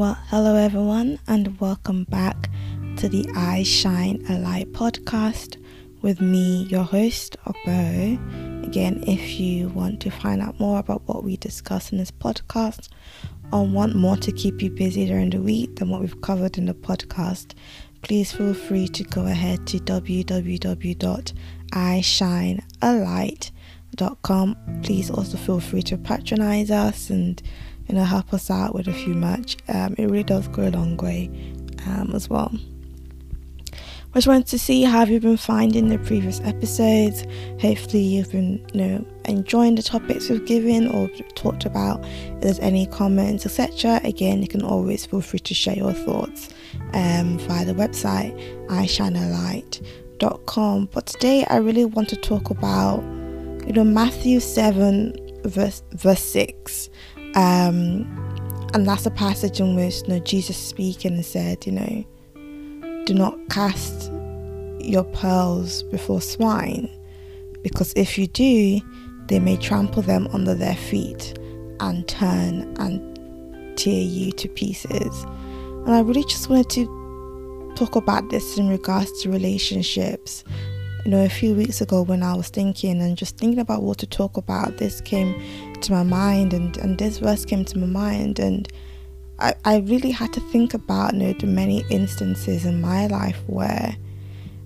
Well, hello everyone, and welcome back to the I Shine a Light podcast with me, your host, Okbo. Again, if you want to find out more about what we discuss in this podcast or want more to keep you busy during the week than what we've covered in the podcast, please feel free to go ahead to www.ishinealight.com. Please also feel free to patronize us and you know, help us out with a few merch. Um, it really does go a long way um, as well. I just wanted to see how you've been finding the previous episodes. Hopefully, you've been, you know, enjoying the topics we've given or talked about. If there's any comments, etc., again, you can always feel free to share your thoughts um, via the website ishinealight.com. But today, I really want to talk about, you know, Matthew seven verse verse six. Um, and that's a passage in which you know, Jesus speaking and said, you know, do not cast your pearls before swine, because if you do, they may trample them under their feet and turn and tear you to pieces. And I really just wanted to talk about this in regards to relationships you know, a few weeks ago when I was thinking and just thinking about what to talk about, this came to my mind and, and this verse came to my mind and I, I really had to think about you know, the many instances in my life where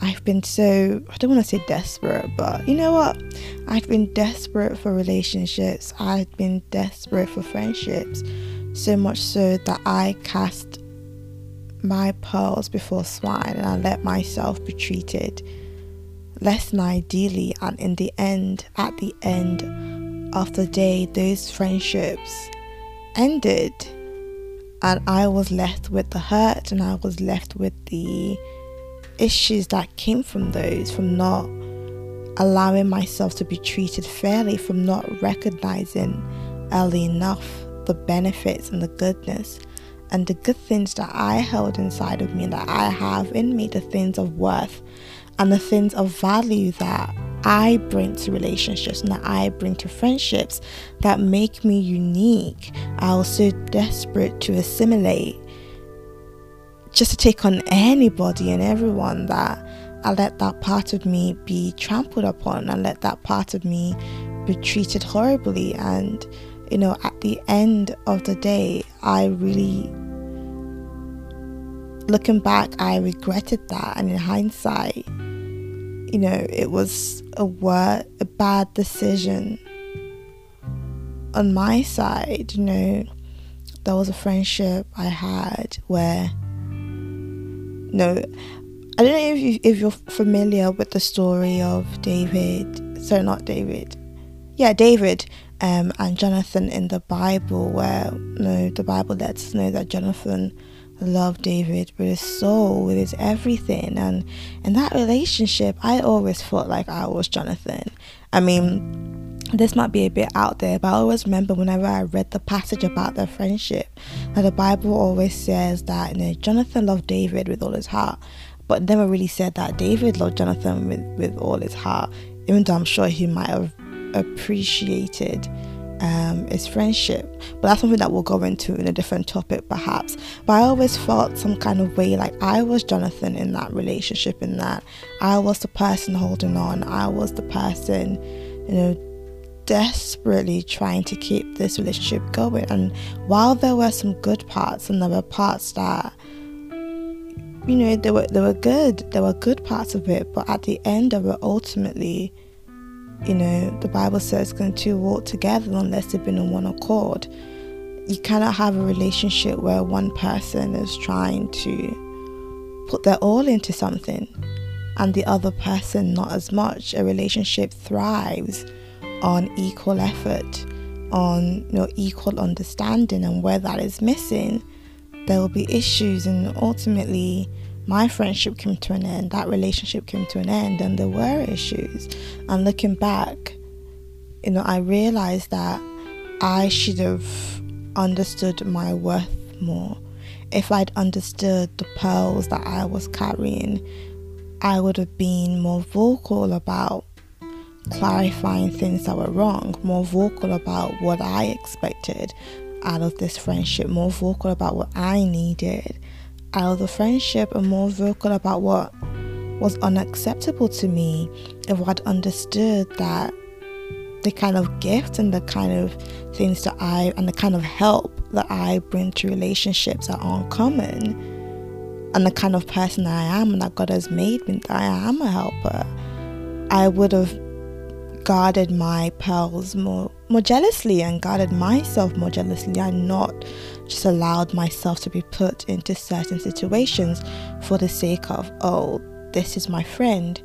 I've been so I don't want to say desperate, but you know what? I've been desperate for relationships. I've been desperate for friendships. So much so that I cast my pearls before swine and I let myself be treated less than ideally and in the end at the end of the day those friendships ended and I was left with the hurt and I was left with the issues that came from those from not allowing myself to be treated fairly from not recognizing early enough the benefits and the goodness and the good things that I held inside of me that I have in me the things of worth and the things of value that I bring to relationships and that I bring to friendships that make me unique. I was so desperate to assimilate, just to take on anybody and everyone that I let that part of me be trampled upon and let that part of me be treated horribly. And, you know, at the end of the day, I really looking back, I regretted that. And in hindsight, you know, it was a word, a bad decision on my side. You know, there was a friendship I had where, know, I don't know if you if you're familiar with the story of David. So not David. Yeah, David um, and Jonathan in the Bible, where you know the Bible lets us know that Jonathan love David with his soul, with his everything. And in that relationship, I always felt like I was Jonathan. I mean, this might be a bit out there, but I always remember whenever I read the passage about their friendship, that the Bible always says that you know Jonathan loved David with all his heart, but never really said that David loved Jonathan with, with all his heart, even though I'm sure he might have appreciated um, is friendship. But that's something that we'll go into in a different topic, perhaps. But I always felt some kind of way like I was Jonathan in that relationship, in that I was the person holding on, I was the person, you know, desperately trying to keep this relationship going. And while there were some good parts, and there were parts that you know, they were they were good. There were good parts of it, but at the end of it, ultimately, you know, the Bible says, can two walk together unless they've been on one accord? You cannot have a relationship where one person is trying to put their all into something and the other person not as much. A relationship thrives on equal effort, on you know, equal understanding, and where that is missing, there will be issues, and ultimately, my friendship came to an end, that relationship came to an end, and there were issues. And looking back, you know, I realized that I should have understood my worth more. If I'd understood the pearls that I was carrying, I would have been more vocal about clarifying things that were wrong, more vocal about what I expected, out of this friendship, more vocal about what I needed out of the friendship, and more vocal about what was unacceptable to me. If I'd understood that the kind of gift and the kind of things that I and the kind of help that I bring to relationships are uncommon and the kind of person I am and that God has made me that I am a helper, I would have guarded my pearls more more jealously and guarded myself more jealously and not just allowed myself to be put into certain situations for the sake of oh this is my friend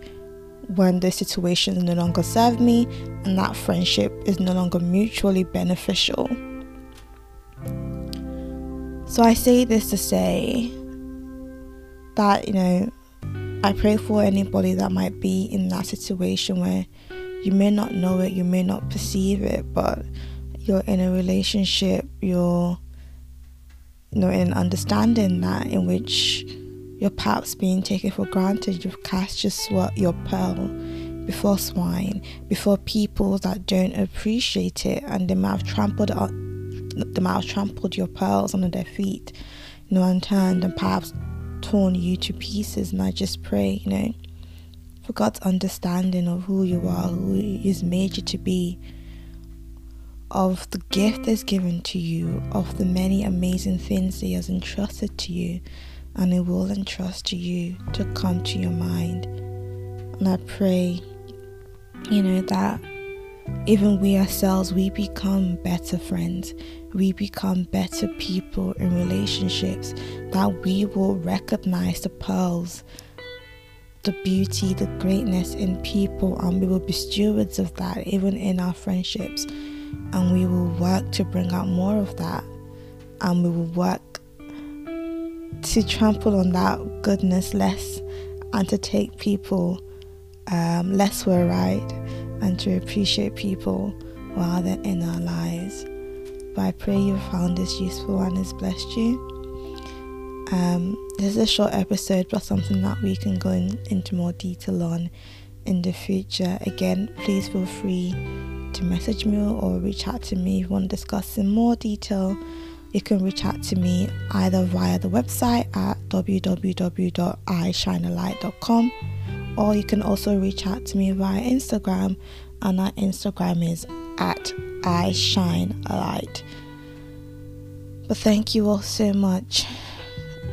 when the situations no longer serve me and that friendship is no longer mutually beneficial. So I say this to say that, you know, I pray for anybody that might be in that situation where you may not know it, you may not perceive it, but you're in a relationship, you're you know, in an understanding that in which you're perhaps being taken for granted, you've cast your sw- your pearl before swine, before people that don't appreciate it, and they might have trampled on, they might have trampled your pearls under their feet, you know, and turned and perhaps torn you to pieces. And I just pray, you know, for God's understanding of who you are, who He's made you to be, of the gift that's given to you, of the many amazing things He has entrusted to you, and He will entrust to you to come to your mind. And I pray, you know, that even we ourselves, we become better friends, we become better people in relationships, that we will recognize the pearls the beauty, the greatness in people, and we will be stewards of that even in our friendships. And we will work to bring out more of that, and we will work to trample on that goodness less and to take people um, less a ride and to appreciate people while they're in our lives. But I pray you found this useful and has blessed you. Um, this is a short episode, but something that we can go in, into more detail on in the future. Again, please feel free to message me or reach out to me if you want to discuss in more detail. You can reach out to me either via the website at www.ishinealight.com or you can also reach out to me via Instagram, and our Instagram is at ishinealight. But thank you all so much